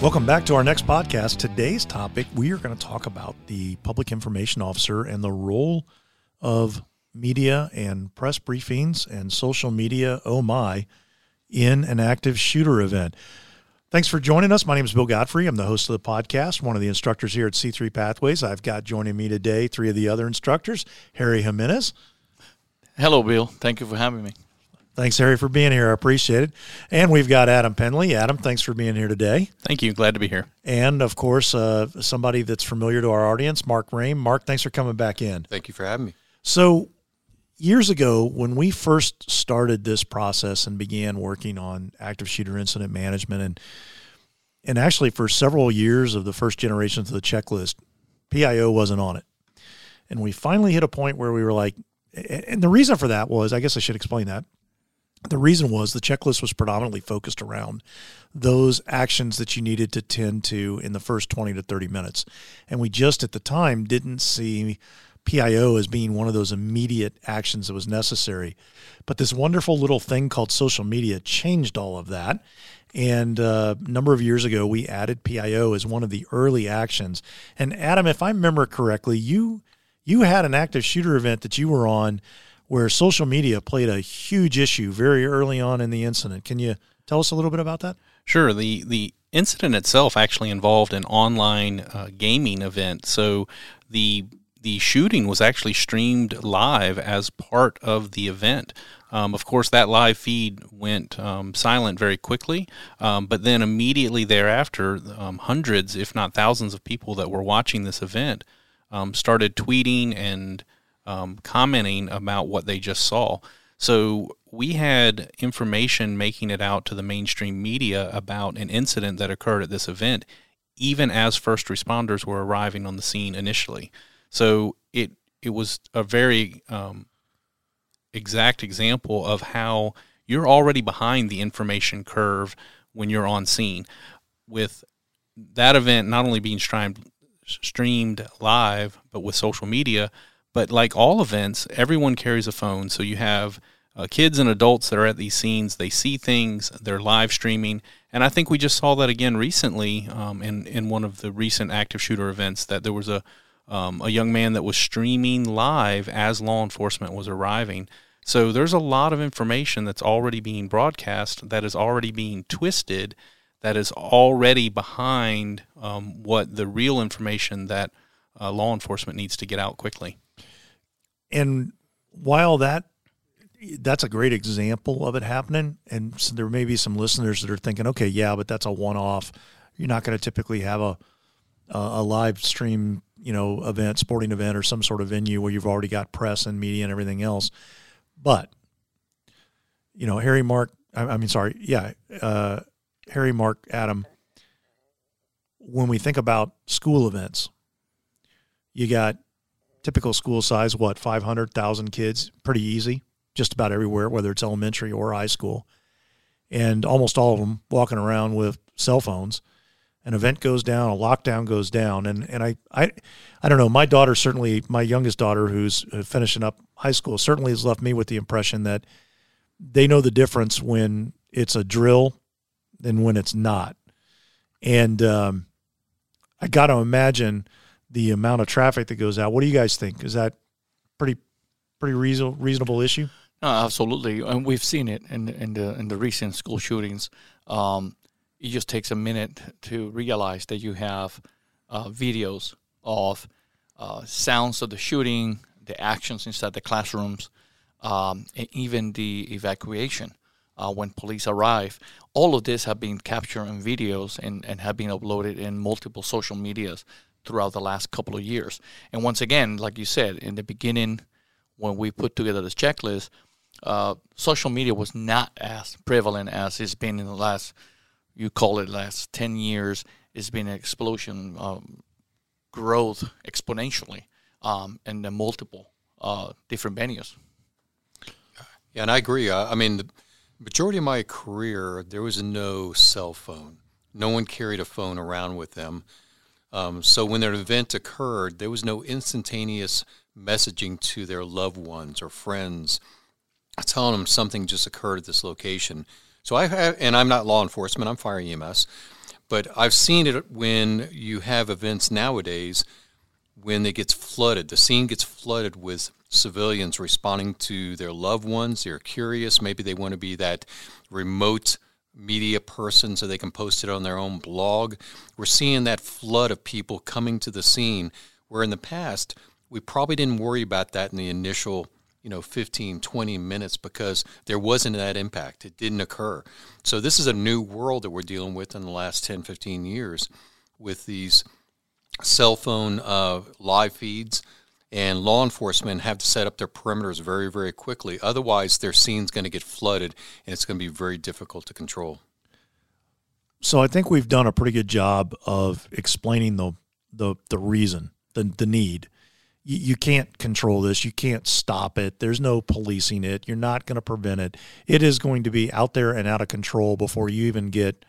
Welcome back to our next podcast. Today's topic, we are going to talk about the public information officer and the role of media and press briefings and social media, oh my, in an active shooter event. Thanks for joining us. My name is Bill Godfrey. I'm the host of the podcast, one of the instructors here at C3 Pathways. I've got joining me today three of the other instructors, Harry Jimenez. Hello, Bill. Thank you for having me. Thanks, Harry, for being here. I appreciate it. And we've got Adam Penley. Adam, thanks for being here today. Thank you. Glad to be here. And of course, uh, somebody that's familiar to our audience, Mark Raim. Mark, thanks for coming back in. Thank you for having me. So, years ago, when we first started this process and began working on active shooter incident management, and and actually for several years of the first generations of the checklist, PIO wasn't on it. And we finally hit a point where we were like, and the reason for that was, I guess I should explain that the reason was the checklist was predominantly focused around those actions that you needed to tend to in the first 20 to 30 minutes. And we just at the time didn't see PIO as being one of those immediate actions that was necessary. But this wonderful little thing called social media changed all of that. And uh, a number of years ago, we added PIO as one of the early actions. And Adam, if I remember correctly, you you had an active shooter event that you were on where social media played a huge issue very early on in the incident. Can you tell us a little bit about that? Sure. The the incident itself actually involved an online uh, gaming event. So the the shooting was actually streamed live as part of the event. Um, of course, that live feed went um, silent very quickly, um, but then immediately thereafter, um, hundreds, if not thousands, of people that were watching this event um, started tweeting and um, commenting about what they just saw. So we had information making it out to the mainstream media about an incident that occurred at this event, even as first responders were arriving on the scene initially. So it it was a very um, exact example of how you're already behind the information curve when you're on scene. With that event not only being streamed streamed live, but with social media, but like all events, everyone carries a phone. So you have uh, kids and adults that are at these scenes. They see things. They're live streaming, and I think we just saw that again recently um, in in one of the recent active shooter events. That there was a um, a young man that was streaming live as law enforcement was arriving. So there's a lot of information that's already being broadcast that is already being twisted, that is already behind um, what the real information that uh, law enforcement needs to get out quickly and while that that's a great example of it happening, and so there may be some listeners that are thinking, okay, yeah, but that's a one-off. You're not going to typically have a a live stream, you know, event, sporting event, or some sort of venue where you've already got press and media and everything else. But you know, Harry, Mark, I, mean, sorry, yeah, uh, Harry, Mark, Adam. When we think about school events, you got typical school size, what, 500,000 kids, pretty easy, just about everywhere, whether it's elementary or high school. And almost all of them walking around with cell phones. An event goes down, a lockdown goes down. And, and I, I, I don't know, my daughter certainly, my youngest daughter who's uh, finishing up high school, certainly has left me with the impression that they know the difference when it's a drill than when it's not. And um, I got to imagine – the amount of traffic that goes out. What do you guys think? Is that pretty pretty reasonable reasonable issue? No, absolutely, and we've seen it in in the in the recent school shootings. Um, it just takes a minute to realize that you have uh, videos of uh, sounds of the shooting, the actions inside the classrooms, um, and even the evacuation uh, when police arrive. All of this have been captured in videos and, and have been uploaded in multiple social medias throughout the last couple of years. And once again, like you said, in the beginning, when we put together this checklist, uh, social media was not as prevalent as it's been in the last, you call it last 10 years. It's been an explosion, um, growth exponentially um, in the multiple uh, different venues. Yeah, and I agree. I, I mean, the majority of my career, there was no cell phone. No one carried a phone around with them. Um, so when their event occurred, there was no instantaneous messaging to their loved ones or friends telling them something just occurred at this location. So I have, and I'm not law enforcement, I'm fire EMS, But I've seen it when you have events nowadays when it gets flooded. The scene gets flooded with civilians responding to their loved ones. They're curious. Maybe they want to be that remote media person so they can post it on their own blog. We're seeing that flood of people coming to the scene where in the past we probably didn't worry about that in the initial you know 15 20 minutes because there wasn't that impact. It didn't occur. So this is a new world that we're dealing with in the last 10 15 years with these cell phone uh, live feeds and law enforcement have to set up their perimeters very, very quickly. Otherwise, their scene's going to get flooded, and it's going to be very difficult to control. So I think we've done a pretty good job of explaining the the the reason, the the need. You, you can't control this. You can't stop it. There's no policing it. You're not going to prevent it. It is going to be out there and out of control before you even get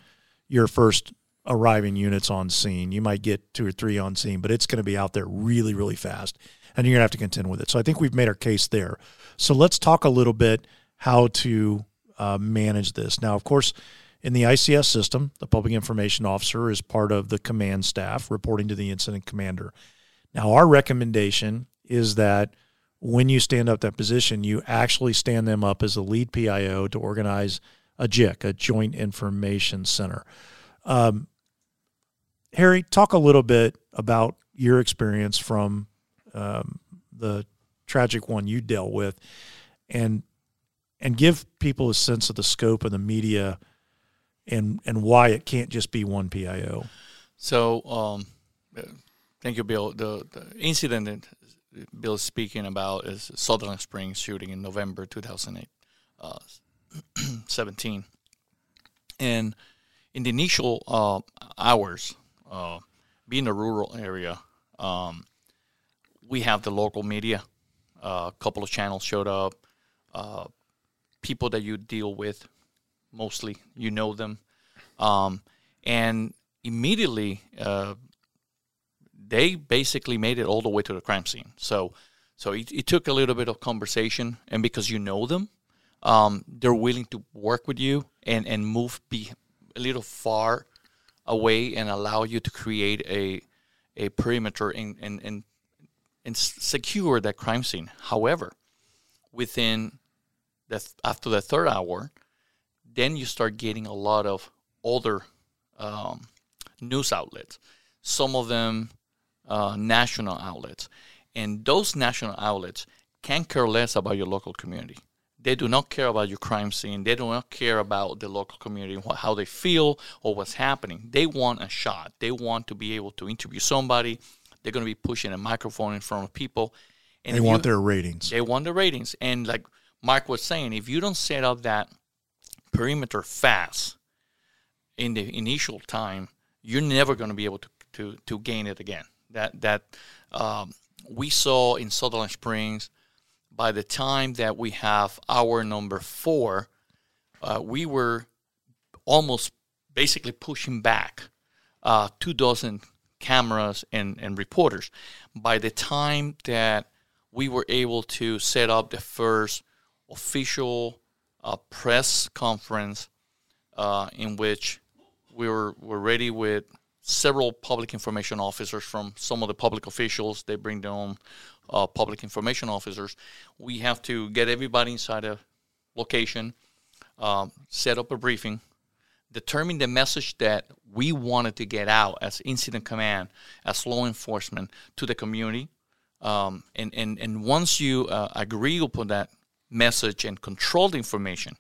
your first arriving units on scene. You might get two or three on scene, but it's going to be out there really, really fast and you're going to have to contend with it. So I think we've made our case there. So let's talk a little bit how to uh, manage this. Now, of course, in the ICS system, the public information officer is part of the command staff reporting to the incident commander. Now, our recommendation is that when you stand up that position, you actually stand them up as a lead PIO to organize a JIC, a Joint Information Center. Um, Harry, talk a little bit about your experience from um, the tragic one you dealt with, and and give people a sense of the scope of the media and and why it can't just be one PIO. So, um, thank you, Bill. The, the incident that speaking about is Sutherland Springs shooting in November 2008, uh, 17. And in the initial uh, hours, uh, being a rural area, um, we have the local media. Uh, a couple of channels showed up. Uh, people that you deal with, mostly you know them, um, and immediately uh, they basically made it all the way to the crime scene. So, so it, it took a little bit of conversation, and because you know them, um, they're willing to work with you and and move be a little far away and allow you to create a a perimeter and, and, and and secure that crime scene. However, within the after the third hour, then you start getting a lot of older um, news outlets. Some of them uh, national outlets, and those national outlets can care less about your local community. They do not care about your crime scene. They do not care about the local community, how they feel or what's happening. They want a shot. They want to be able to interview somebody they're going to be pushing a microphone in front of people. And they want you, their ratings. They want the ratings. And like Mark was saying, if you don't set up that perimeter fast in the initial time, you're never going to be able to, to, to gain it again. That that um, we saw in Sutherland Springs, by the time that we have our number four, uh, we were almost basically pushing back uh, two dozen cameras and, and reporters. By the time that we were able to set up the first official uh, press conference uh, in which we were, were ready with several public information officers from some of the public officials. They bring their own uh, public information officers. We have to get everybody inside a location, um, set up a briefing, determine the message that we wanted to get out as incident command, as law enforcement to the community. Um, and, and, and once you uh, agree upon that message and control the information,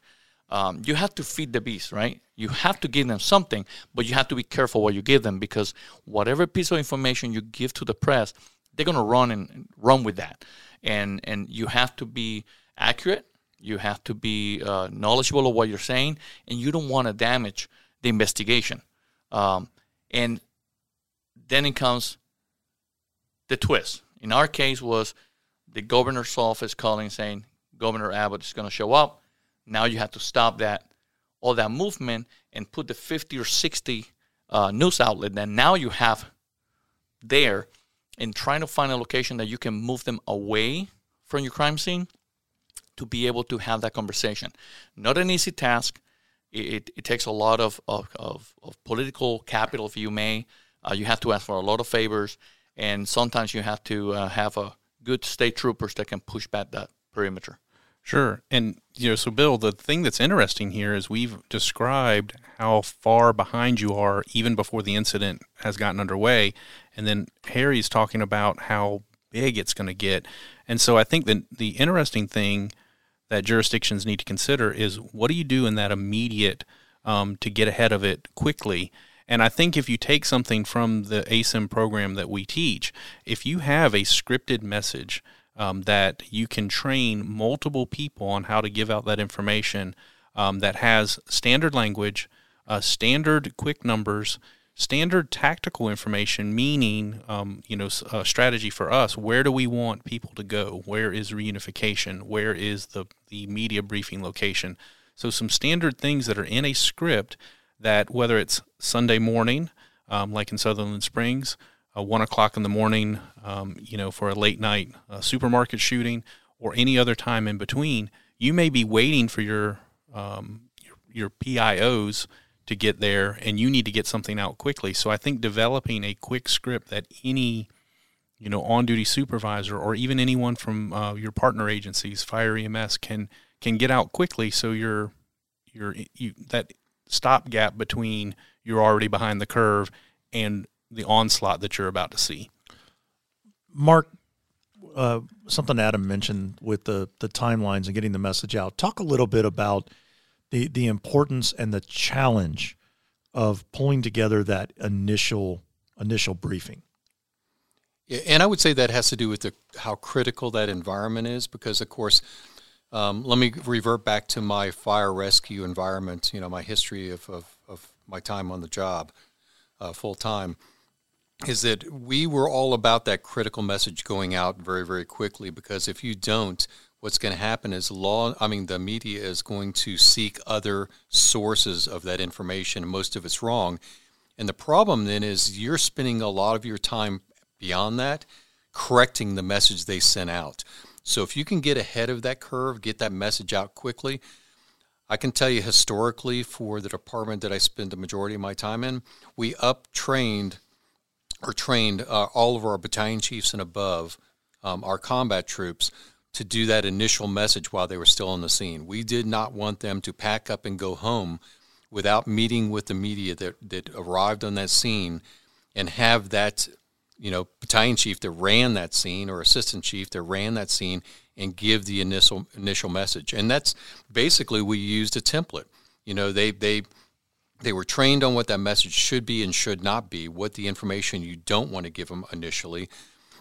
um, you have to feed the beast, right? You have to give them something, but you have to be careful what you give them because whatever piece of information you give to the press, they're going to run and run with that. And, and you have to be accurate you have to be uh, knowledgeable of what you're saying, and you don't want to damage the investigation. Um, and then it comes the twist. In our case, was the governor's office calling saying Governor Abbott is going to show up. Now you have to stop that all that movement and put the 50 or 60 uh, news outlet that now you have there and trying to find a location that you can move them away from your crime scene to be able to have that conversation. Not an easy task. it, it takes a lot of, of, of, of political capital, if you may. Uh, you have to ask for a lot of favors, and sometimes you have to uh, have a good state troopers that can push back that perimeter. Sure. And, you know, so Bill, the thing that's interesting here is we've described how far behind you are even before the incident has gotten underway. And then Harry's talking about how big it's going to get. And so I think that the interesting thing that jurisdictions need to consider is what do you do in that immediate um, to get ahead of it quickly? And I think if you take something from the ASIM program that we teach, if you have a scripted message um, that you can train multiple people on how to give out that information um, that has standard language, uh, standard quick numbers, standard tactical information, meaning, um, you know, a strategy for us. Where do we want people to go? Where is reunification? Where is the, the media briefing location? So, some standard things that are in a script that, whether it's Sunday morning, um, like in Sutherland Springs, uh, one o'clock in the morning, um, you know, for a late night uh, supermarket shooting, or any other time in between, you may be waiting for your um, your, your PIOs to get there and you need to get something out quickly. So I think developing a quick script that any you know on-duty supervisor or even anyone from uh, your partner agencies, fire EMS can can get out quickly so you're you're you that stopgap between you're already behind the curve and the onslaught that you're about to see. Mark, uh, something Adam mentioned with the the timelines and getting the message out. Talk a little bit about the the importance and the challenge of pulling together that initial initial briefing. Yeah, and I would say that has to do with the, how critical that environment is, because of course, um, let me revert back to my fire rescue environment. You know, my history of of, of my time on the job, uh, full time, is that we were all about that critical message going out very very quickly. Because if you don't, what's going to happen is law i mean the media is going to seek other sources of that information and most of it's wrong. And the problem then is you're spending a lot of your time beyond that correcting the message they sent out. So if you can get ahead of that curve get that message out quickly i can tell you historically for the department that i spend the majority of my time in we up trained or trained uh, all of our battalion chiefs and above um, our combat troops to do that initial message while they were still on the scene. We did not want them to pack up and go home without meeting with the media that, that arrived on that scene and have that, you know, battalion chief that ran that scene or assistant chief that ran that scene and give the initial initial message. And that's basically we used a template. You know, they they they were trained on what that message should be and should not be, what the information you don't want to give them initially,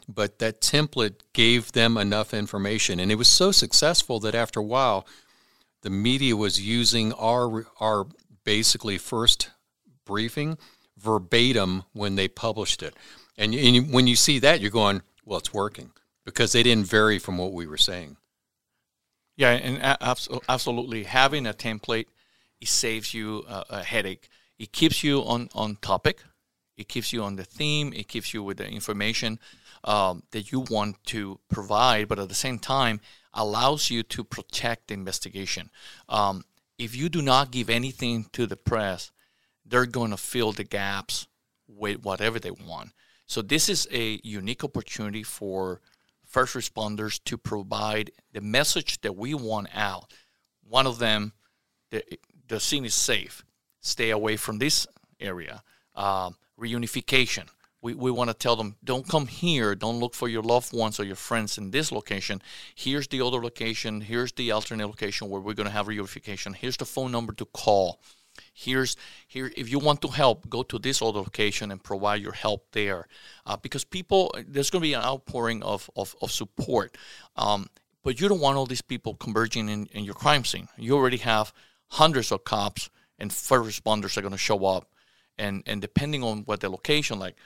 but that template gave them enough information. And it was so successful that after a while, the media was using our, our basically first briefing verbatim when they published it. And, and when you see that, you're going, well, it's working because they didn't vary from what we were saying. Yeah, and absolutely having a template it saves you a, a headache. It keeps you on on topic. It keeps you on the theme. It keeps you with the information um, that you want to provide, but at the same time allows you to protect the investigation. Um, if you do not give anything to the press, they're going to fill the gaps with whatever they want. So this is a unique opportunity for first responders to provide the message that we want out. One of them, the, the scene is safe. Stay away from this area. Uh, reunification we, we want to tell them don't come here don't look for your loved ones or your friends in this location. Here's the other location here's the alternate location where we're going to have reunification. Here's the phone number to call. Here's here if you want to help go to this other location and provide your help there. Uh, because people there's going to be an outpouring of, of, of support. Um, but you don't want all these people converging in, in your crime scene. You already have hundreds of cops and first responders are going to show up. And and depending on what the location like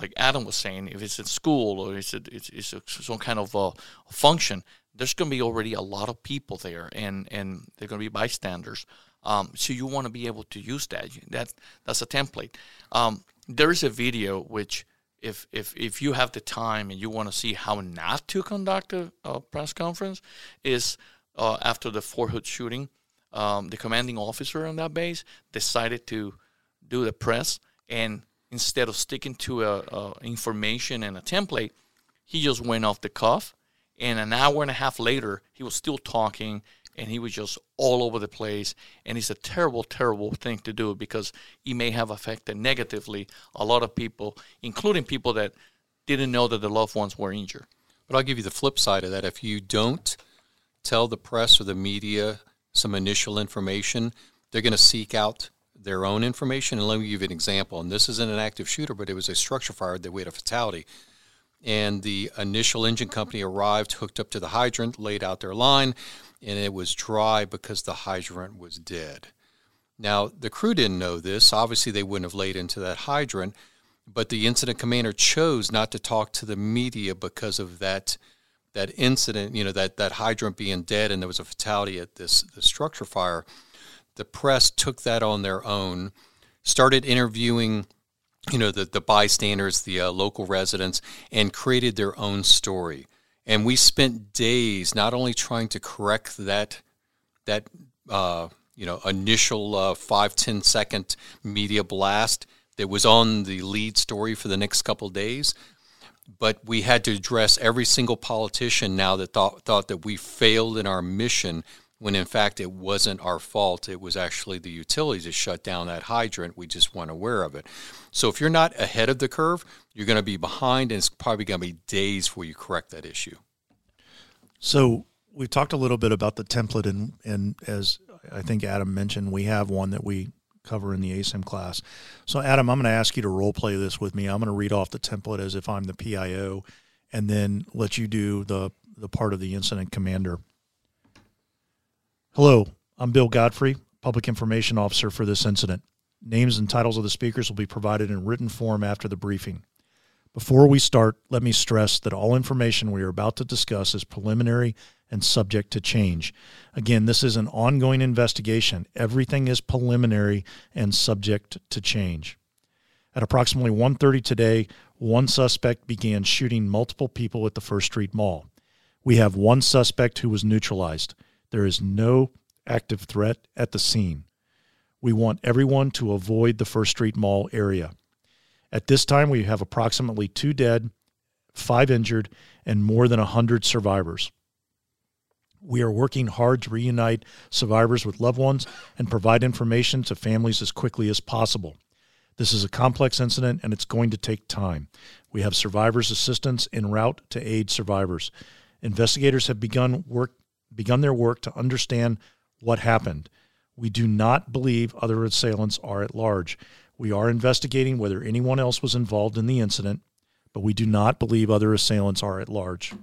like Adam was saying, if it's at school or it's, a, it's, it's a, some kind of a function, there's going to be already a lot of people there, and and they're going to be bystanders. Um, so you want to be able to use that. That that's a template. Um, there is a video which, if if if you have the time and you want to see how not to conduct a, a press conference, is uh, after the Fort Hood shooting. um, the commanding officer on that base decided to do the press, and instead of sticking to a, a information and a template, he just went off the cuff. And an hour and a half later, he was still talking and he was just all over the place. And it's a terrible, terrible thing to do because it may have affected negatively a lot of people, including people that didn't know that the loved ones were injured. But I'll give you the flip side of that. If you don't tell the press or the media some initial information, they're going to seek out their own information. And let me give you an example. And this isn't an active shooter, but it was a structure fire that we had a fatality and the initial engine company arrived, hooked up to the hydrant, laid out their line, and it was dry because the hydrant was dead. Now, the crew didn't know this. Obviously, they wouldn't have laid into that hydrant, but the incident commander chose not to talk to the media because of that that incident, you know, that, that hydrant being dead and there was a fatality at this, this structure fire. The press took that on their own, started interviewing you know the, the bystanders the uh, local residents and created their own story. And we spent days not only trying to correct that that uh, you know initial uh, five ten second media blast that was on the lead story for the next couple days but we had to address every single politician now that thought thought that we failed in our mission when in fact it wasn't our fault. It was actually the utilities that shut down that hydrant. We just weren't aware of it. So if you're not ahead of the curve, you're going to be behind, and it's probably going to be days before you correct that issue. So we talked a little bit about the template, and and as I think Adam mentioned, we have one that we cover in the ASIM class. So Adam, I'm going to ask you to role play this with me. I'm going to read off the template as if I'm the PIO, and then let you do the the part of the incident commander. Hello, I'm Bill Godfrey, Public Information Officer for this incident. Names and titles of the speakers will be provided in written form after the briefing. Before we start, let me stress that all information we are about to discuss is preliminary and subject to change. Again, this is an ongoing investigation. Everything is preliminary and subject to change. At approximately 1:30 today, one suspect began shooting multiple people at the First Street Mall. We have one suspect who was neutralized. There is no active threat at the scene. We want everyone to avoid the First Street Mall area. At this time, we have approximately two dead, five injured, and more than 100 survivors. We are working hard to reunite survivors with loved ones and provide information to families as quickly as possible. This is a complex incident and it's going to take time. We have survivors' assistance en route to aid survivors. Investigators have begun work begun their work to understand what happened. We do not believe other assailants are at large. We are investigating whether anyone else was involved in the incident, but we do not believe other assailants are at large.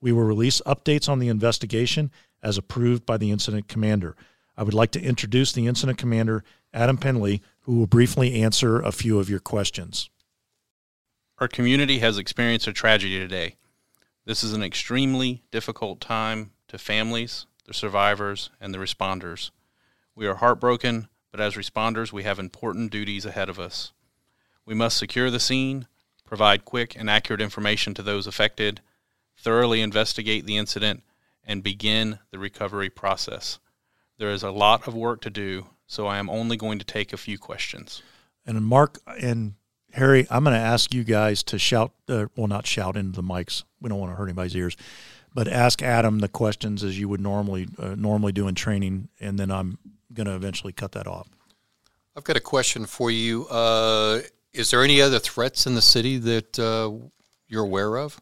We will release updates on the investigation as approved by the incident commander. I would like to introduce the incident commander, Adam Penley, who will briefly answer a few of your questions. Our community has experienced a tragedy today. This is an extremely difficult time to families, the survivors, and the responders. We are heartbroken, but as responders, we have important duties ahead of us. We must secure the scene, provide quick and accurate information to those affected, thoroughly investigate the incident, and begin the recovery process. There is a lot of work to do, so I am only going to take a few questions. And Mark and Harry, I'm going to ask you guys to shout, uh, well, not shout into the mics. We don't want to hurt anybody's ears but ask Adam the questions as you would normally uh, normally do in training, and then I'm going to eventually cut that off. I've got a question for you. Uh, is there any other threats in the city that uh, you're aware of?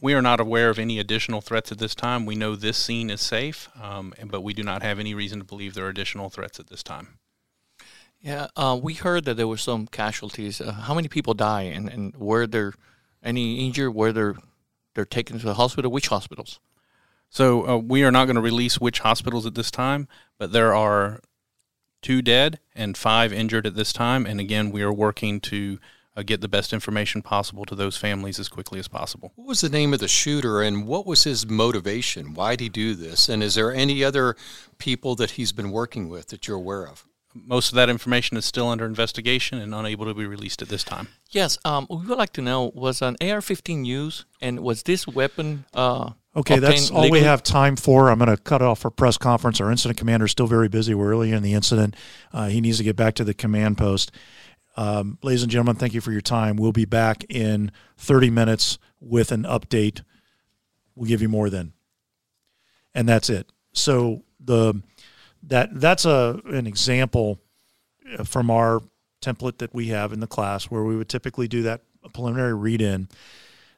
We are not aware of any additional threats at this time. We know this scene is safe, um, but we do not have any reason to believe there are additional threats at this time. Yeah, uh, we heard that there were some casualties. Uh, how many people die, and, and were there any injured? Were there they're taken to the hospital. Which hospitals? So uh, we are not going to release which hospitals at this time, but there are two dead and five injured at this time. And again, we are working to uh, get the best information possible to those families as quickly as possible. What was the name of the shooter and what was his motivation? Why did he do this? And is there any other people that he's been working with that you're aware of? Most of that information is still under investigation and unable to be released at this time. Yes, um, we would like to know was an AR-15 used, and was this weapon? Uh, Okay, that's obtained all we have time for. I'm going to cut off our press conference. Our incident commander is still very busy. We're early in the incident. Uh, he needs to get back to the command post. Um, ladies and gentlemen, thank you for your time. We'll be back in 30 minutes with an update. We'll give you more then, and that's it. So the that that's a an example uh, from our template that we have in the class where we would typically do that preliminary read in.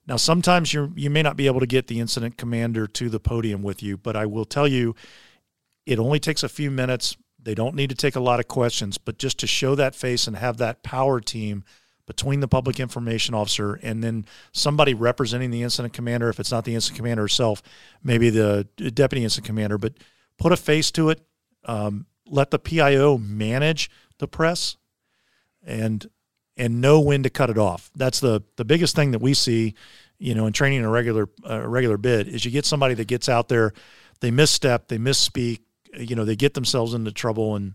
Now, sometimes you you may not be able to get the incident commander to the podium with you, but I will tell you, it only takes a few minutes. They don't need to take a lot of questions, but just to show that face and have that power team between the public information officer and then somebody representing the incident commander, if it's not the incident commander herself, maybe the deputy incident commander, but put a face to it. Um, let the PIO manage the press, and and know when to cut it off. That's the the biggest thing that we see, you know, in training a regular regular bid is you get somebody that gets out there, they misstep, they misspeak, you know, they get themselves into trouble and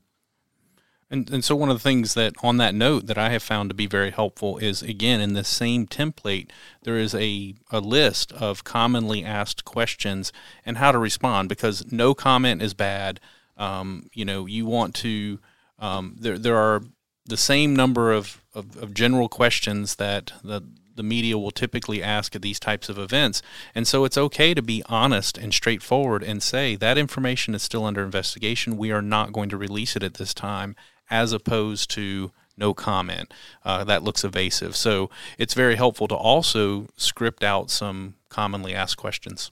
And, and so one of the things that on that note that I have found to be very helpful is again in the same template there is a, a list of commonly asked questions and how to respond because no comment is bad. Um, you know you want to um, there there are the same number of, of, of general questions that the the media will typically ask at these types of events. And so it's okay to be honest and straightforward and say that information is still under investigation. We are not going to release it at this time, as opposed to no comment. Uh, that looks evasive. So it's very helpful to also script out some commonly asked questions.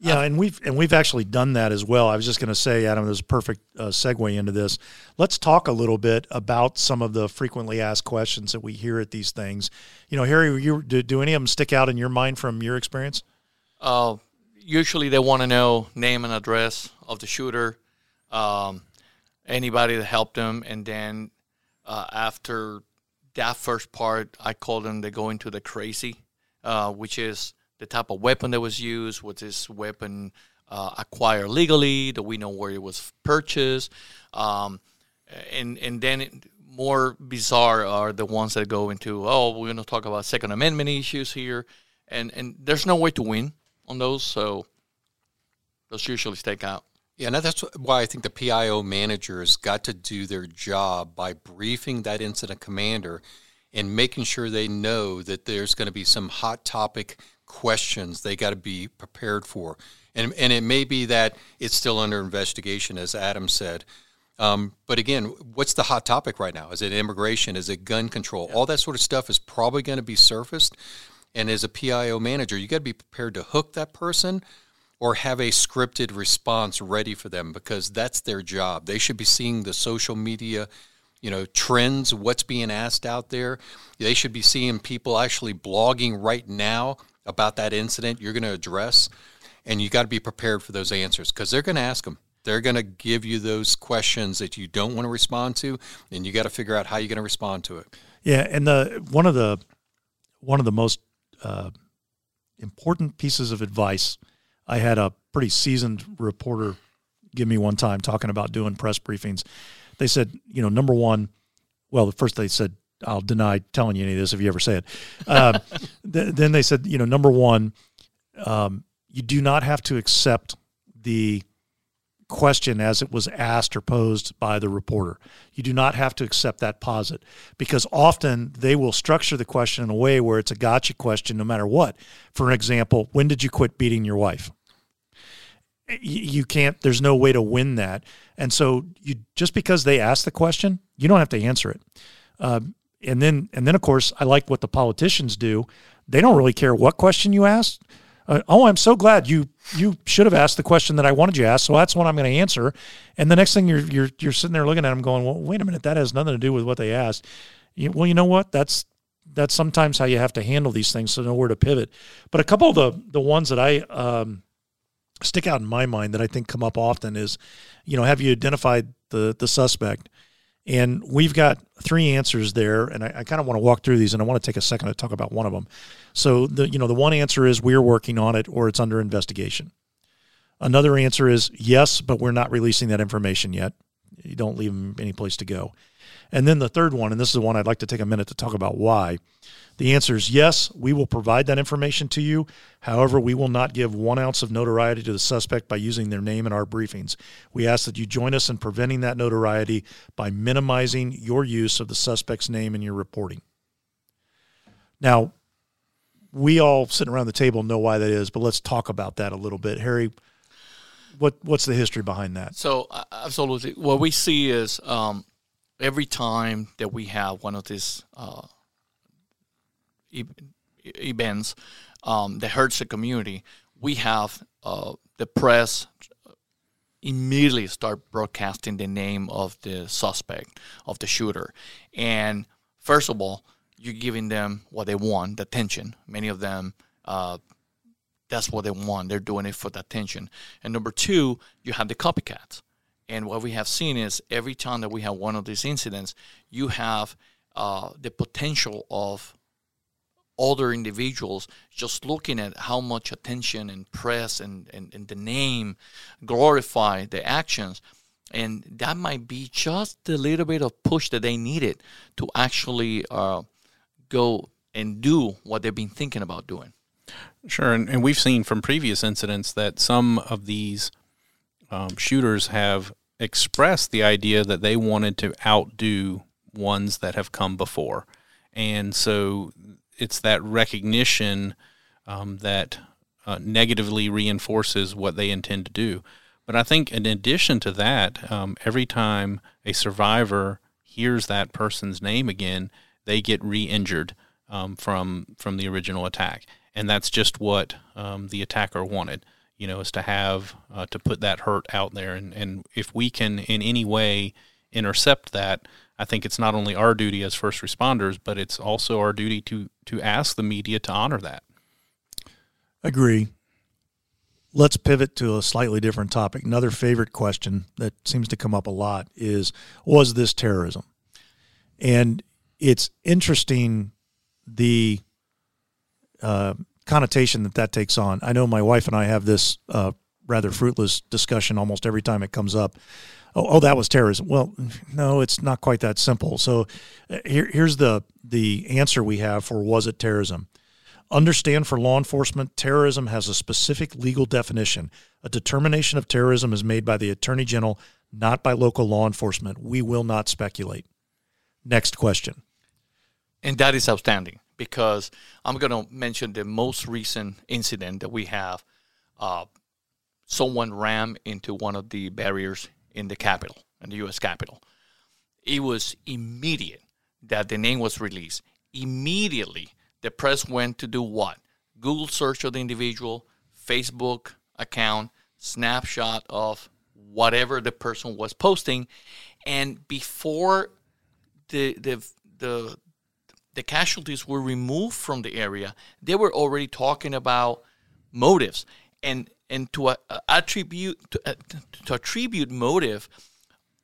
Yeah, and we've and we've actually done that as well. I was just going to say, Adam, there's a perfect uh, segue into this. Let's talk a little bit about some of the frequently asked questions that we hear at these things. You know, Harry, you do, do any of them stick out in your mind from your experience? Uh, usually they want to know name and address of the shooter, um, anybody that helped them, and then uh, after that first part, I call them they go into the crazy, uh, which is the type of weapon that was used. Was this weapon uh, acquired legally? Do we know where it was purchased? Um, and and then it, more bizarre are the ones that go into oh we're going to talk about Second Amendment issues here, and and there's no way to win on those, so those usually stake out. Yeah, that's why I think the PIO managers got to do their job by briefing that incident commander and making sure they know that there's going to be some hot topic questions they got to be prepared for. And, and it may be that it's still under investigation, as Adam said. Um, but again, what's the hot topic right now? Is it immigration? Is it gun control? All that sort of stuff is probably going to be surfaced. And as a PIO manager, you got to be prepared to hook that person or have a scripted response ready for them because that's their job. They should be seeing the social media, you know, trends, what's being asked out there. They should be seeing people actually blogging right now about that incident you're going to address. And you got to be prepared for those answers because they're going to ask them. They're going to give you those questions that you don't want to respond to, and you got to figure out how you're going to respond to it. Yeah, and the one of the one of the most uh, important pieces of advice I had a pretty seasoned reporter give me one time talking about doing press briefings. They said, you know, number one, well, the first they said, I'll deny telling you any of this if you ever say it. Uh, th- then they said, you know, number one, um, you do not have to accept the question as it was asked or posed by the reporter. You do not have to accept that posit because often they will structure the question in a way where it's a gotcha question no matter what. For example, when did you quit beating your wife? You can't, there's no way to win that. And so you just because they ask the question, you don't have to answer it. Um, and then, and then of course, I like what the politicians do. They don't really care what question you ask. Uh, oh, I'm so glad you you should have asked the question that I wanted you to ask. So that's what I'm going to answer. And the next thing you're you're you're sitting there looking at them, going, well, wait a minute, that has nothing to do with what they asked. You, well, you know what? That's that's sometimes how you have to handle these things to know where to pivot. But a couple of the the ones that I um, stick out in my mind that I think come up often is, you know, have you identified the the suspect? And we've got three answers there, and I, I kind of want to walk through these, and I want to take a second to talk about one of them. So the you know the one answer is we're working on it, or it's under investigation. Another answer is yes, but we're not releasing that information yet. you don't leave them any place to go. And then the third one, and this is the one I'd like to take a minute to talk about why. The answer is yes, we will provide that information to you. However, we will not give one ounce of notoriety to the suspect by using their name in our briefings. We ask that you join us in preventing that notoriety by minimizing your use of the suspect's name in your reporting. Now, we all sitting around the table know why that is, but let's talk about that a little bit. Harry, what what's the history behind that? So, uh, absolutely, what we see is um, every time that we have one of these uh, e- events um, that hurts the community, we have uh, the press immediately start broadcasting the name of the suspect of the shooter, and first of all, you're giving them what they want, the attention. Many of them. Uh, that's what they want. They're doing it for the attention. And number two, you have the copycats. And what we have seen is every time that we have one of these incidents, you have uh, the potential of other individuals just looking at how much attention and press and, and, and the name glorify the actions. And that might be just a little bit of push that they needed to actually uh, go and do what they've been thinking about doing. Sure, and, and we've seen from previous incidents that some of these um, shooters have expressed the idea that they wanted to outdo ones that have come before, and so it's that recognition um, that uh, negatively reinforces what they intend to do. But I think in addition to that, um, every time a survivor hears that person's name again, they get re-injured um, from from the original attack and that's just what um, the attacker wanted. You know, is to have uh, to put that hurt out there, and and if we can in any way intercept that, I think it's not only our duty as first responders, but it's also our duty to to ask the media to honor that. Agree. Let's pivot to a slightly different topic. Another favorite question that seems to come up a lot is was this terrorism? And it's interesting the uh, connotation that that takes on. I know my wife and I have this uh, rather fruitless discussion almost every time it comes up. Oh, oh, that was terrorism. Well, no, it's not quite that simple. So uh, here, here's the the answer we have for was it terrorism. Understand for law enforcement, terrorism has a specific legal definition. A determination of terrorism is made by the Attorney General, not by local law enforcement. We will not speculate. Next question. And that is outstanding because I'm going to mention the most recent incident that we have. Uh, someone ran into one of the barriers in the Capitol, in the U.S. Capitol. It was immediate that the name was released. Immediately, the press went to do what? Google search of the individual, Facebook account, snapshot of whatever the person was posting, and before the the the the casualties were removed from the area, they were already talking about motives. And and to uh, attribute to, uh, to attribute motive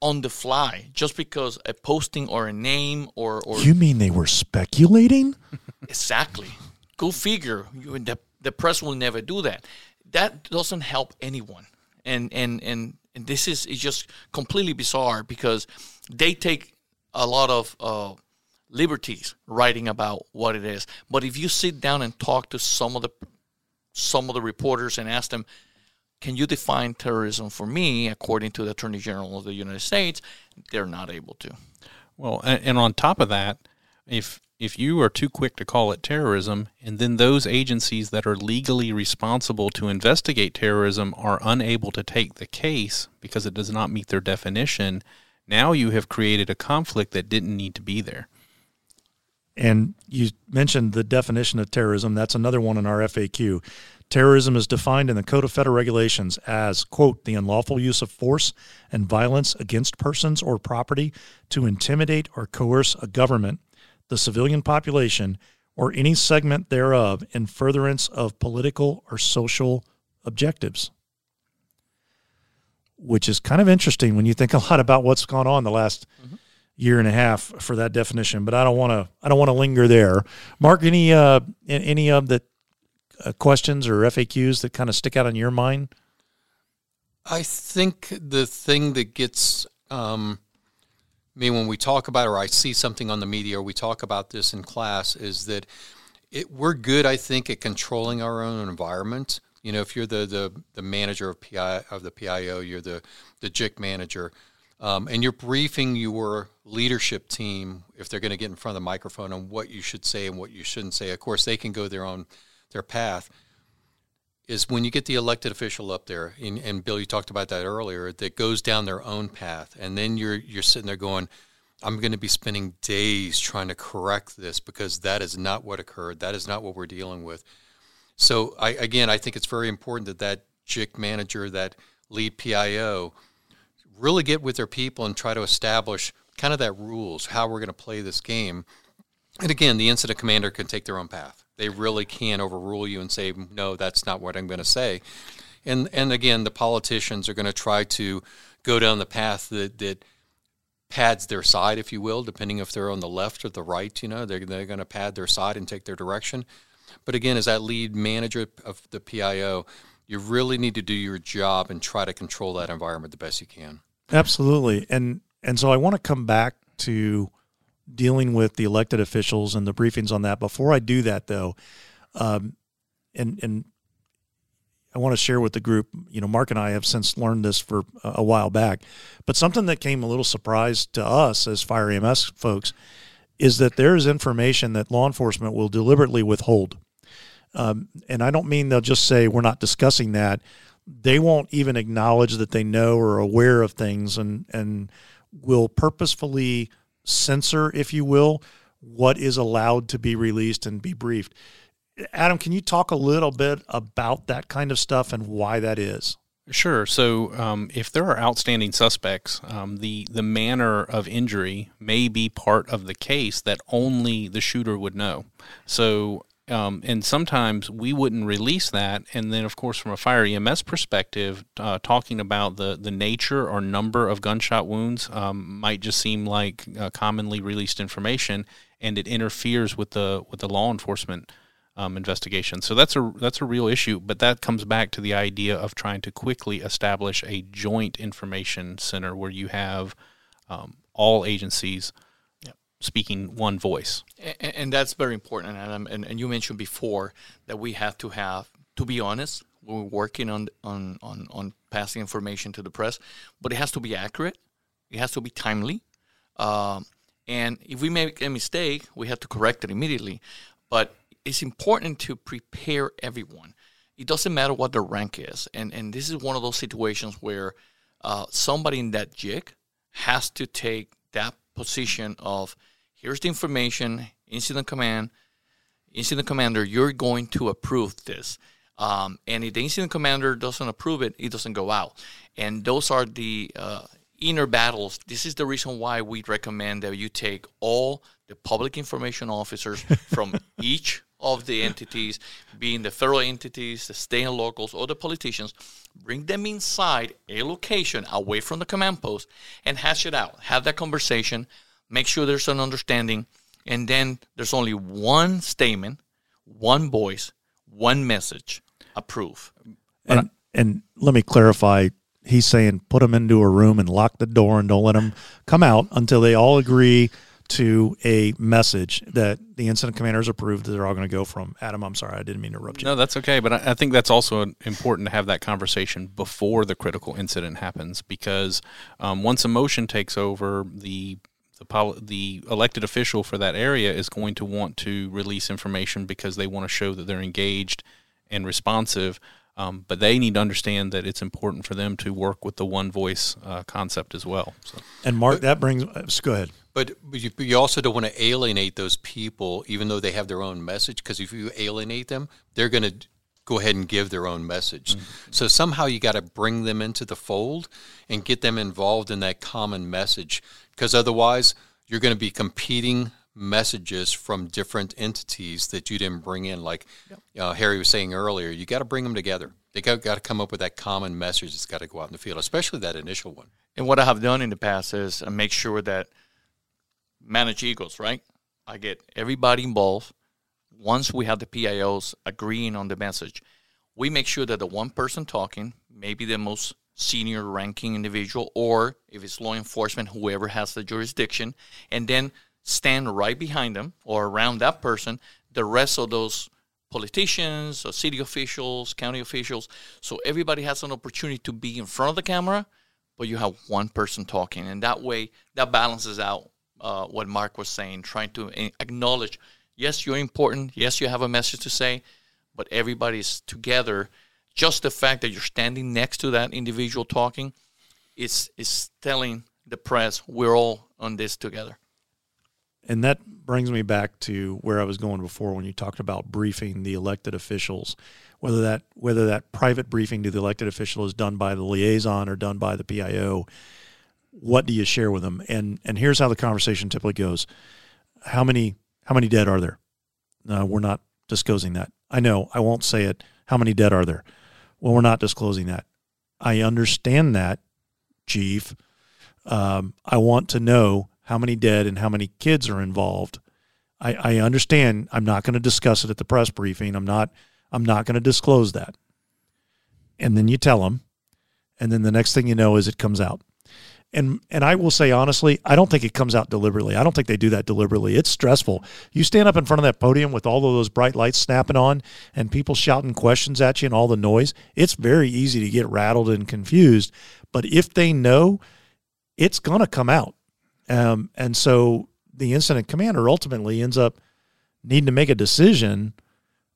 on the fly just because a posting or a name or or You mean they were speculating? exactly. Go figure. You, the, the press will never do that. That doesn't help anyone. And and and, and this is is just completely bizarre because they take a lot of uh, liberties writing about what it is. But if you sit down and talk to some of the some of the reporters and ask them, "Can you define terrorism for me according to the Attorney General of the United States?" They're not able to. Well, and on top of that, if if you are too quick to call it terrorism, and then those agencies that are legally responsible to investigate terrorism are unable to take the case because it does not meet their definition, now you have created a conflict that didn't need to be there. And you mentioned the definition of terrorism. That's another one in our FAQ. Terrorism is defined in the Code of Federal Regulations as, quote, the unlawful use of force and violence against persons or property to intimidate or coerce a government, the civilian population, or any segment thereof in furtherance of political or social objectives. Which is kind of interesting when you think a lot about what's gone on the last mm-hmm year and a half for that definition, but I don't want to I don't want to linger there. Mark, any uh, any of the uh, questions or FAQs that kind of stick out in your mind? I think the thing that gets um, mean, when we talk about, or I see something on the media, or we talk about this in class, is that it, we're good, I think, at controlling our own environment. You know, if you're the the, the manager of PI of the PIO, you're the the JIC manager, um, and you're briefing your leadership team if they're going to get in front of the microphone on what you should say and what you shouldn't say. Of course, they can go their own their path. Is when you get the elected official up there, and, and Bill, you talked about that earlier, that goes down their own path, and then you're you're sitting there going, I'm going to be spending days trying to correct this because that is not what occurred. That is not what we're dealing with. So, I, again, I think it's very important that that JIC manager, that lead PIO, really get with their people and try to establish kind of that rules, how we're going to play this game. And again, the incident commander can take their own path. They really can overrule you and say, no, that's not what I'm going to say. And, and again, the politicians are going to try to go down the path that, that pads their side, if you will, depending if they're on the left or the right. You know, they're, they're going to pad their side and take their direction. But again, as that lead manager of the PIO, you really need to do your job and try to control that environment the best you can. Absolutely. And and so I want to come back to dealing with the elected officials and the briefings on that. Before I do that though, um, and and I want to share with the group, you know, Mark and I have since learned this for a while back, but something that came a little surprise to us as fire EMS folks is that there is information that law enforcement will deliberately withhold. Um, and I don't mean they'll just say we're not discussing that. They won't even acknowledge that they know or are aware of things, and and will purposefully censor, if you will, what is allowed to be released and be briefed. Adam, can you talk a little bit about that kind of stuff and why that is? Sure. So, um, if there are outstanding suspects, um, the the manner of injury may be part of the case that only the shooter would know. So, um, and sometimes we wouldn't release that. And then, of course, from a fire EMS perspective, uh, talking about the, the nature or number of gunshot wounds um, might just seem like uh, commonly released information, and it interferes with the with the law enforcement um, investigation. So that's a that's a real issue. But that comes back to the idea of trying to quickly establish a joint information center where you have um, all agencies speaking one voice. And, and that's very important, Adam. And, and you mentioned before that we have to have, to be honest, we're working on, on, on, on passing information to the press, but it has to be accurate, it has to be timely. Um, and if we make a mistake, we have to correct it immediately. But it's important to prepare everyone. It doesn't matter what the rank is. And, and this is one of those situations where uh, somebody in that JIC has to take that position of here's the information, incident command, incident commander, you're going to approve this. Um, and if the incident commander doesn't approve it, it doesn't go out. And those are the uh, inner battles. This is the reason why we recommend that you take all the public information officers from each of the entities, being the federal entities, the state and locals, or the politicians, bring them inside a location away from the command post and hash it out. Have that conversation make sure there's an understanding, and then there's only one statement, one voice, one message. Approve. And, and let me clarify. He's saying put them into a room and lock the door and don't let them come out until they all agree to a message that the incident commanders approved that they're all going to go from. Adam, I'm sorry, I didn't mean to interrupt you. No, that's okay. But I, I think that's also important to have that conversation before the critical incident happens because um, once emotion takes over, the the the elected official for that area is going to want to release information because they want to show that they're engaged and responsive. Um, but they need to understand that it's important for them to work with the one voice uh, concept as well. So. And Mark, that brings. Uh, go ahead. But, but you, you, also don't want to alienate those people, even though they have their own message. Because if you alienate them, they're going to go ahead and give their own message. Mm-hmm. So somehow you got to bring them into the fold and get them involved in that common message because otherwise you're going to be competing messages from different entities that you didn't bring in. Like yep. uh, Harry was saying earlier, you got to bring them together. They got, got to come up with that common message that's got to go out in the field, especially that initial one. And what I have done in the past is uh, make sure that manage Eagles, right? I get everybody involved. Once we have the PIOs agreeing on the message, we make sure that the one person talking, maybe the most senior ranking individual, or if it's law enforcement, whoever has the jurisdiction, and then stand right behind them or around that person. The rest of those politicians or city officials, county officials, so everybody has an opportunity to be in front of the camera, but you have one person talking, and that way that balances out uh, what Mark was saying, trying to acknowledge, yes, you're important, yes, you have a message to say, but everybody's together. Just the fact that you're standing next to that individual talking is is telling the press we're all on this together. And that brings me back to where I was going before when you talked about briefing the elected officials, whether that whether that private briefing to the elected official is done by the liaison or done by the PIO. What do you share with them? And and here's how the conversation typically goes: How many how many dead are there? No, we're not disclosing that. I know I won't say it. How many dead are there? Well, we're not disclosing that. I understand that, Chief. Um, I want to know how many dead and how many kids are involved. I, I understand I'm not going to discuss it at the press briefing. I'm not I'm not going to disclose that. And then you tell them, and then the next thing you know is it comes out. And and I will say honestly, I don't think it comes out deliberately. I don't think they do that deliberately. It's stressful. You stand up in front of that podium with all of those bright lights snapping on and people shouting questions at you and all the noise. It's very easy to get rattled and confused. But if they know, it's going to come out. Um, and so the incident commander ultimately ends up needing to make a decision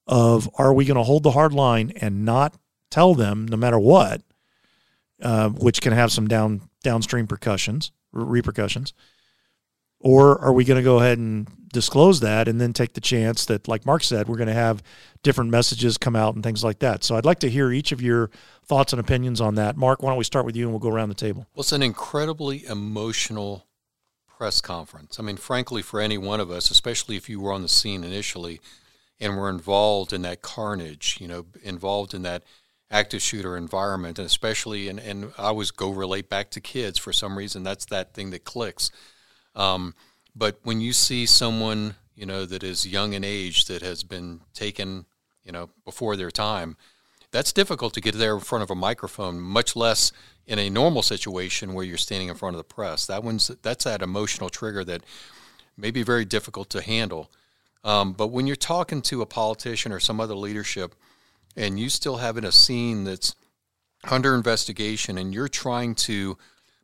of are we going to hold the hard line and not tell them no matter what, uh, which can have some down downstream percussions repercussions, or are we going to go ahead and disclose that and then take the chance that, like Mark said, we're going to have different messages come out and things like that. So I'd like to hear each of your thoughts and opinions on that. Mark, why don't we start with you and we'll go around the table? Well, it's an incredibly emotional press conference. I mean, frankly, for any one of us, especially if you were on the scene initially and were involved in that carnage, you know, involved in that active shooter environment, and especially, and, and I always go relate back to kids for some reason. That's that thing that clicks. Um, but when you see someone, you know, that is young in age that has been taken, you know, before their time, that's difficult to get there in front of a microphone, much less in a normal situation where you're standing in front of the press. That one's that's that emotional trigger that may be very difficult to handle. Um, but when you're talking to a politician or some other leadership, and you still have in a scene that's under investigation, and you're trying to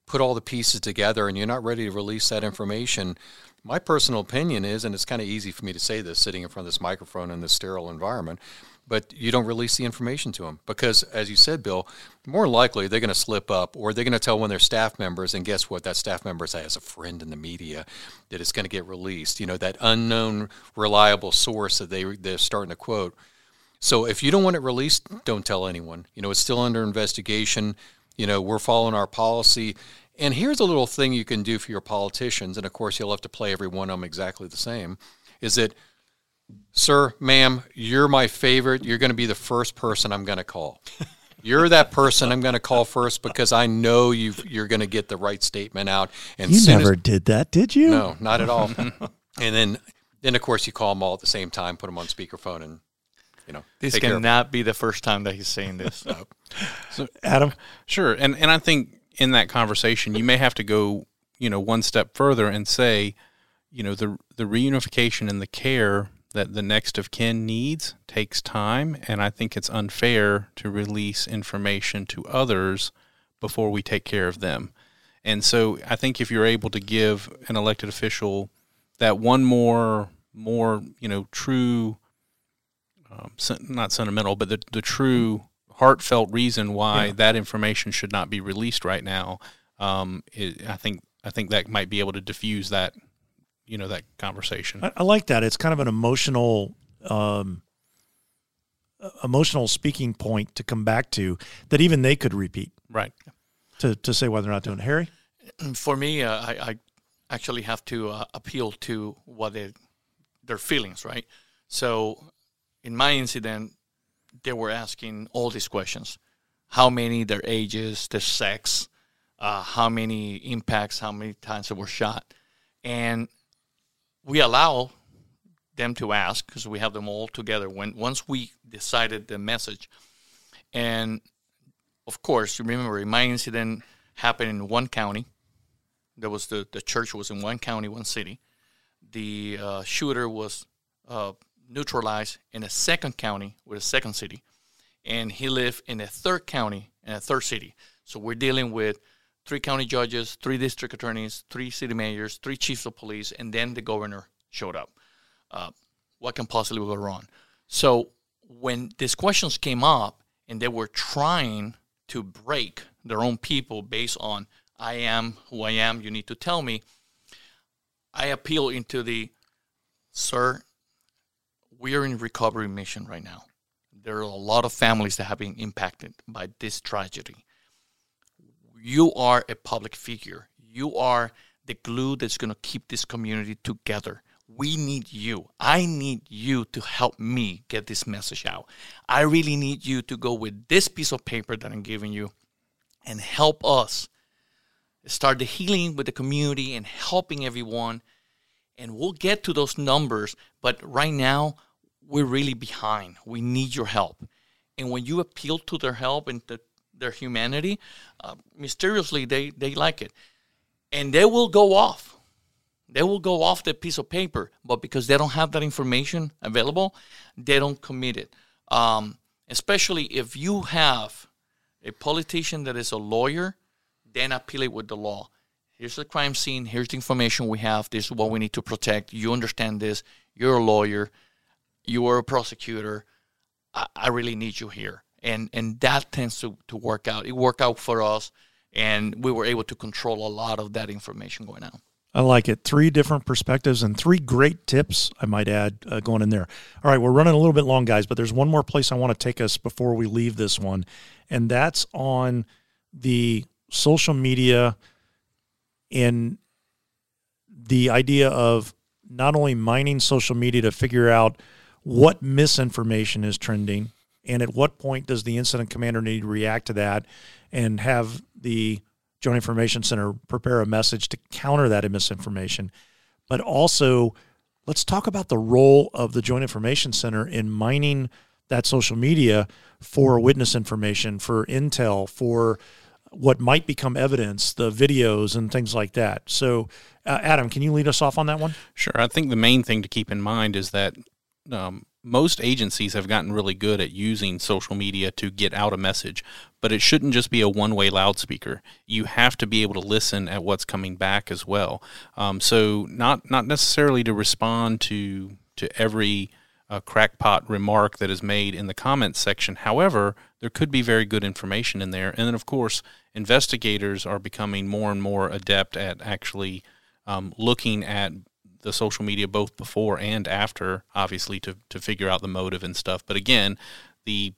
put all the pieces together, and you're not ready to release that information. My personal opinion is, and it's kind of easy for me to say this sitting in front of this microphone in this sterile environment, but you don't release the information to them because, as you said, Bill, more likely they're going to slip up or they're going to tell one of their staff members, and guess what? That staff member has a friend in the media that it's going to get released. You know, that unknown, reliable source that they they're starting to quote. So if you don't want it released, don't tell anyone. You know, it's still under investigation. You know, we're following our policy. And here's a little thing you can do for your politicians, and of course you'll have to play every one of them exactly the same, is that sir, ma'am, you're my favorite. You're going to be the first person I'm going to call. You're that person I'm going to call first because I know you are going to get the right statement out. And you never as, did that, did you? No, not at all. and then, then of course, you call them all at the same time, put them on speakerphone, and you know, this cannot be the first time that he's saying this. so, Adam, sure, and and I think in that conversation, you may have to go, you know, one step further and say, you know, the the reunification and the care that the next of kin needs takes time, and I think it's unfair to release information to others before we take care of them. And so I think if you're able to give an elected official that one more, more, you know, true, um, not sentimental, but the, the true heartfelt reason why yeah. that information should not be released right now, um, it, I think I think that might be able to diffuse that you know that conversation. I, I like that. It's kind of an emotional, um, emotional speaking point to come back to that even they could repeat. Right. To to say why they're not doing it. Harry. For me, uh, I, I actually have to uh, appeal to what they, their feelings, right? So, in my incident, they were asking all these questions: how many, their ages, their sex, uh, how many impacts, how many times they were shot, and we allow them to ask because we have them all together when once we decided the message and of course, you remember my incident happened in one county. There was the, the church was in one county, one city. The uh, shooter was uh, neutralized in a second county with a second city, and he lived in a third county in a third city. So we're dealing with three county judges, three district attorneys, three city mayors, three chiefs of police, and then the governor showed up. Uh, what can possibly go wrong? So when these questions came up and they were trying to break their own people based on I am who I am, you need to tell me. I appeal into the sir, we are in recovery mission right now. There are a lot of families that have been impacted by this tragedy. You are a public figure. You are the glue that's going to keep this community together. We need you. I need you to help me get this message out. I really need you to go with this piece of paper that I'm giving you and help us start the healing with the community and helping everyone. And we'll get to those numbers. But right now, we're really behind. We need your help. And when you appeal to their help and the, their humanity, uh, mysteriously, they, they like it. And they will go off they will go off the piece of paper, but because they don't have that information available, they don't commit it. Um, especially if you have a politician that is a lawyer, then appeal it with the law. Here's the crime scene. Here's the information we have. This is what we need to protect. You understand this. You're a lawyer. You are a prosecutor. I, I really need you here. And and that tends to, to work out. It worked out for us, and we were able to control a lot of that information going out. I like it. Three different perspectives and three great tips, I might add, uh, going in there. All right, we're running a little bit long, guys, but there's one more place I want to take us before we leave this one, and that's on the social media and the idea of not only mining social media to figure out what misinformation is trending and at what point does the incident commander need to react to that and have the Joint Information Center prepare a message to counter that misinformation. But also, let's talk about the role of the Joint Information Center in mining that social media for witness information, for intel, for what might become evidence, the videos and things like that. So, uh, Adam, can you lead us off on that one? Sure. I think the main thing to keep in mind is that um, most agencies have gotten really good at using social media to get out a message, but it shouldn't just be a one way loudspeaker. You have to be able to listen at what's coming back as well. Um, so, not, not necessarily to respond to, to every uh, crackpot remark that is made in the comments section. However, there could be very good information in there. And then, of course, investigators are becoming more and more adept at actually um, looking at the social media both before and after, obviously to to figure out the motive and stuff. But again, the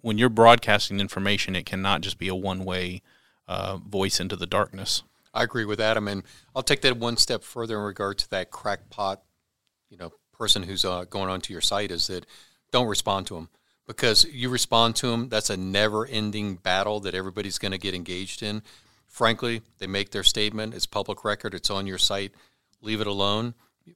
when you're broadcasting information, it cannot just be a one way uh, voice into the darkness. I agree with Adam, and I'll take that one step further in regard to that crackpot, you know, person who's uh, going onto your site. Is that don't respond to them because you respond to them. That's a never-ending battle that everybody's going to get engaged in. Frankly, they make their statement. It's public record. It's on your site leave it alone.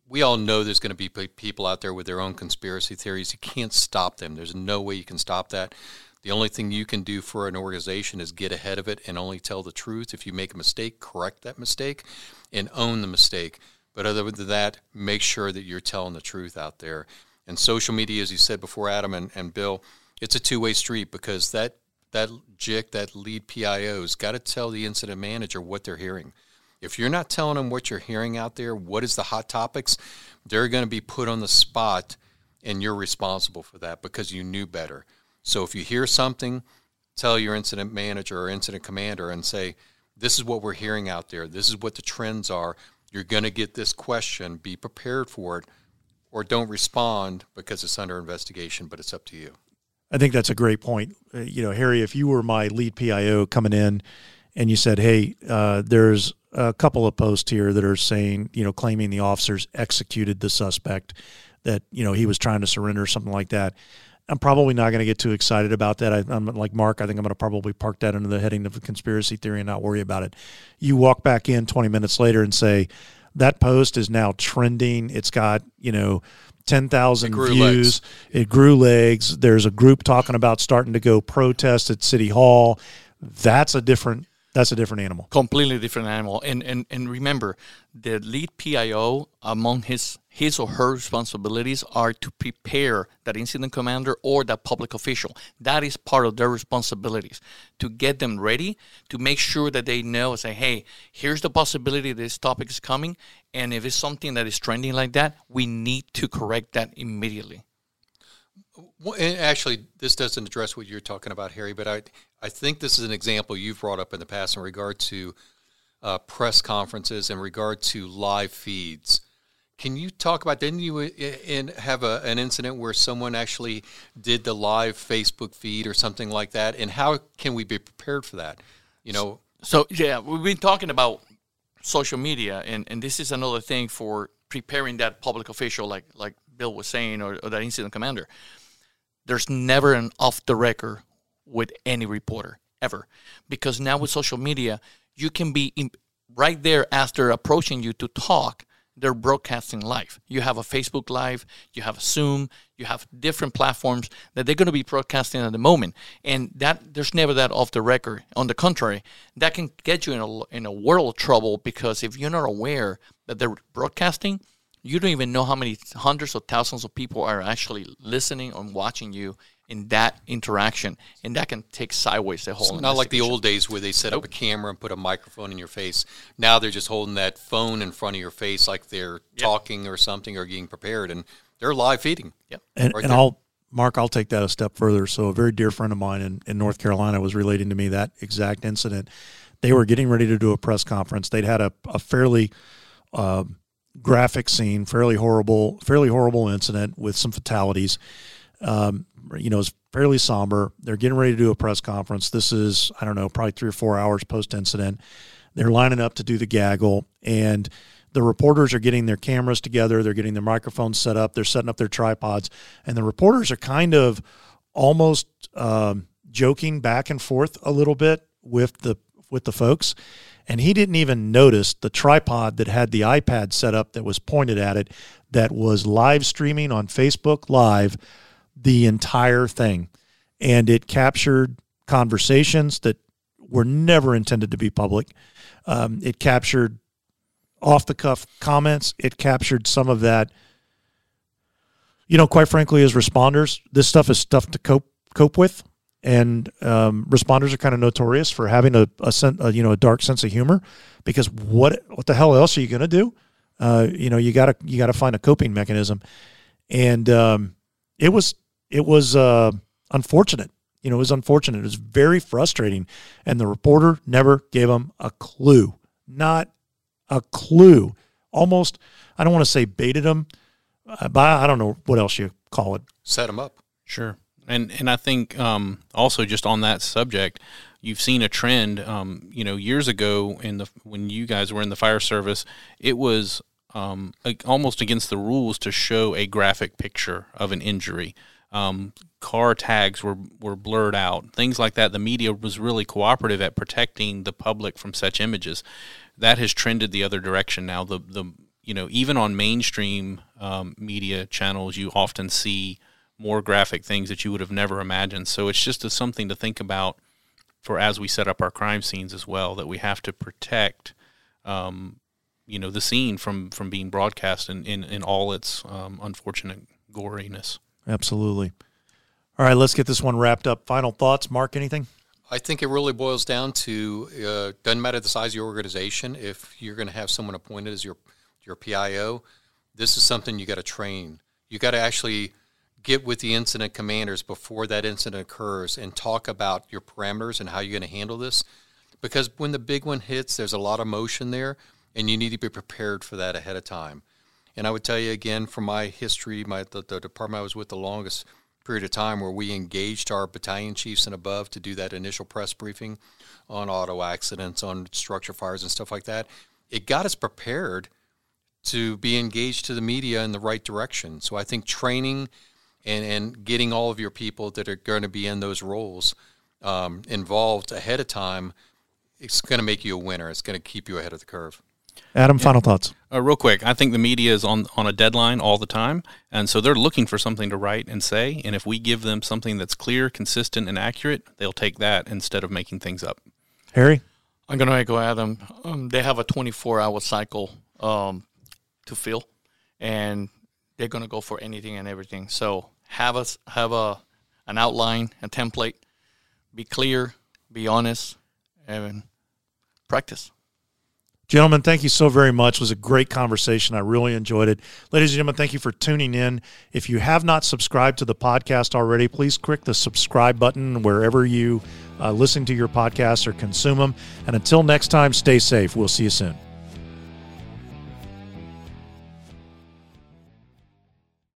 We all know there's going to be people out there with their own conspiracy theories. You can't stop them. There's no way you can stop that. The only thing you can do for an organization is get ahead of it and only tell the truth. If you make a mistake, correct that mistake and own the mistake. But other than that, make sure that you're telling the truth out there. And social media, as you said before, Adam and, and Bill, it's a two way street because that that JIC, that lead PIO's got to tell the incident manager what they're hearing. If you're not telling them what you're hearing out there, what is the hot topics, they're going to be put on the spot and you're responsible for that because you knew better. So if you hear something, tell your incident manager or incident commander and say, This is what we're hearing out there. This is what the trends are. You're going to get this question. Be prepared for it or don't respond because it's under investigation, but it's up to you. I think that's a great point. Uh, you know, Harry, if you were my lead PIO coming in and you said, "Hey, uh, there's a couple of posts here that are saying, you know, claiming the officers executed the suspect, that you know he was trying to surrender, or something like that." I'm probably not going to get too excited about that. I, am like Mark. I think I'm going to probably park that under the heading of a conspiracy theory and not worry about it. You walk back in 20 minutes later and say that post is now trending. It's got you know 10,000 It grew views. It grew legs. There's a group talking about starting to go protest at City Hall. That's a different that's a different animal. completely different animal. And and and remember, the lead PIO among his his or her responsibilities are to prepare that incident commander or that public official. That is part of their responsibilities to get them ready to make sure that they know. Say, hey, here's the possibility this topic is coming, and if it's something that is trending like that, we need to correct that immediately. And actually, this doesn't address what you're talking about, Harry, but I, I think this is an example you've brought up in the past in regard to uh, press conferences, in regard to live feeds. Can you talk about? Didn't you uh, in, have a, an incident where someone actually did the live Facebook feed or something like that? And how can we be prepared for that? You know, So yeah, we've been talking about social media, and, and this is another thing for preparing that public official, like like Bill was saying, or, or that incident commander. There's never an off the record with any reporter ever, because now with social media, you can be in, right there as they're approaching you to talk. They're broadcasting live. You have a Facebook Live, you have a Zoom, you have different platforms that they're going to be broadcasting at the moment, and that there's never that off the record. On the contrary, that can get you in a in a world of trouble because if you're not aware that they're broadcasting, you don't even know how many hundreds of thousands of people are actually listening and watching you in that interaction, and that can take sideways the whole. It's not like the old days where they set up a camera and put a microphone in your face. Now they're just holding that phone in front of your face like they're talking or something or getting prepared, and they're live feeding. Yep. And, Right and. I'll, Mark, I'll take that a step further. So, a very dear friend of mine in, in North Carolina was relating to me that exact incident. They were getting ready to do a press conference. They'd had a, a fairly uh, graphic scene, fairly horrible, fairly horrible incident with some fatalities. Um, you know, it's fairly somber. They're getting ready to do a press conference. This is, I don't know, probably three or four hours post incident. They're lining up to do the gaggle, and the reporters are getting their cameras together. They're getting their microphones set up. They're setting up their tripods, and the reporters are kind of almost um, joking back and forth a little bit with the with the folks. And he didn't even notice the tripod that had the iPad set up that was pointed at it, that was live streaming on Facebook Live the entire thing. And it captured conversations that were never intended to be public. Um, it captured off the cuff comments. It captured some of that. You know, quite frankly, as responders, this stuff is stuff to cope cope with, and um, responders are kind of notorious for having a, a, sen- a you know a dark sense of humor. Because what what the hell else are you going to do? Uh, you know, you gotta you gotta find a coping mechanism, and um, it was it was uh, unfortunate. You know, it was unfortunate. It was very frustrating, and the reporter never gave him a clue. Not a clue. Almost, I don't want to say baited him, uh, but I don't know what else you call it. Set them up. Sure. And and I think um, also just on that subject, you've seen a trend. Um, you know, years ago in the when you guys were in the fire service, it was um, almost against the rules to show a graphic picture of an injury. Um, car tags were were blurred out, things like that. The media was really cooperative at protecting the public from such images. That has trended the other direction now. The the you know even on mainstream um, media channels, you often see more graphic things that you would have never imagined. So it's just a, something to think about for as we set up our crime scenes as well. That we have to protect, um, you know, the scene from from being broadcast in in, in all its um, unfortunate goriness. Absolutely. All right, let's get this one wrapped up. Final thoughts, Mark? Anything? I think it really boils down to uh, doesn't matter the size of your organization. If you're going to have someone appointed as your your PIO, this is something you got to train. You got to actually get with the incident commanders before that incident occurs and talk about your parameters and how you're going to handle this. Because when the big one hits, there's a lot of motion there, and you need to be prepared for that ahead of time. And I would tell you again, from my history, my the, the department I was with the longest period of time, where we engaged our battalion chiefs and above to do that initial press briefing on auto accidents, on structure fires, and stuff like that. It got us prepared to be engaged to the media in the right direction. So I think training and, and getting all of your people that are going to be in those roles um, involved ahead of time, it's going to make you a winner. It's going to keep you ahead of the curve. Adam, final thoughts. Uh, real quick, I think the media is on on a deadline all the time, and so they're looking for something to write and say. And if we give them something that's clear, consistent, and accurate, they'll take that instead of making things up. Harry, I'm going to echo Adam. Um, they have a 24 hour cycle um, to fill, and they're going to go for anything and everything. So have us have a an outline, a template. Be clear, be honest, and practice. Gentlemen, thank you so very much. It was a great conversation. I really enjoyed it. Ladies and gentlemen, thank you for tuning in. If you have not subscribed to the podcast already, please click the subscribe button wherever you uh, listen to your podcasts or consume them. And until next time, stay safe. We'll see you soon.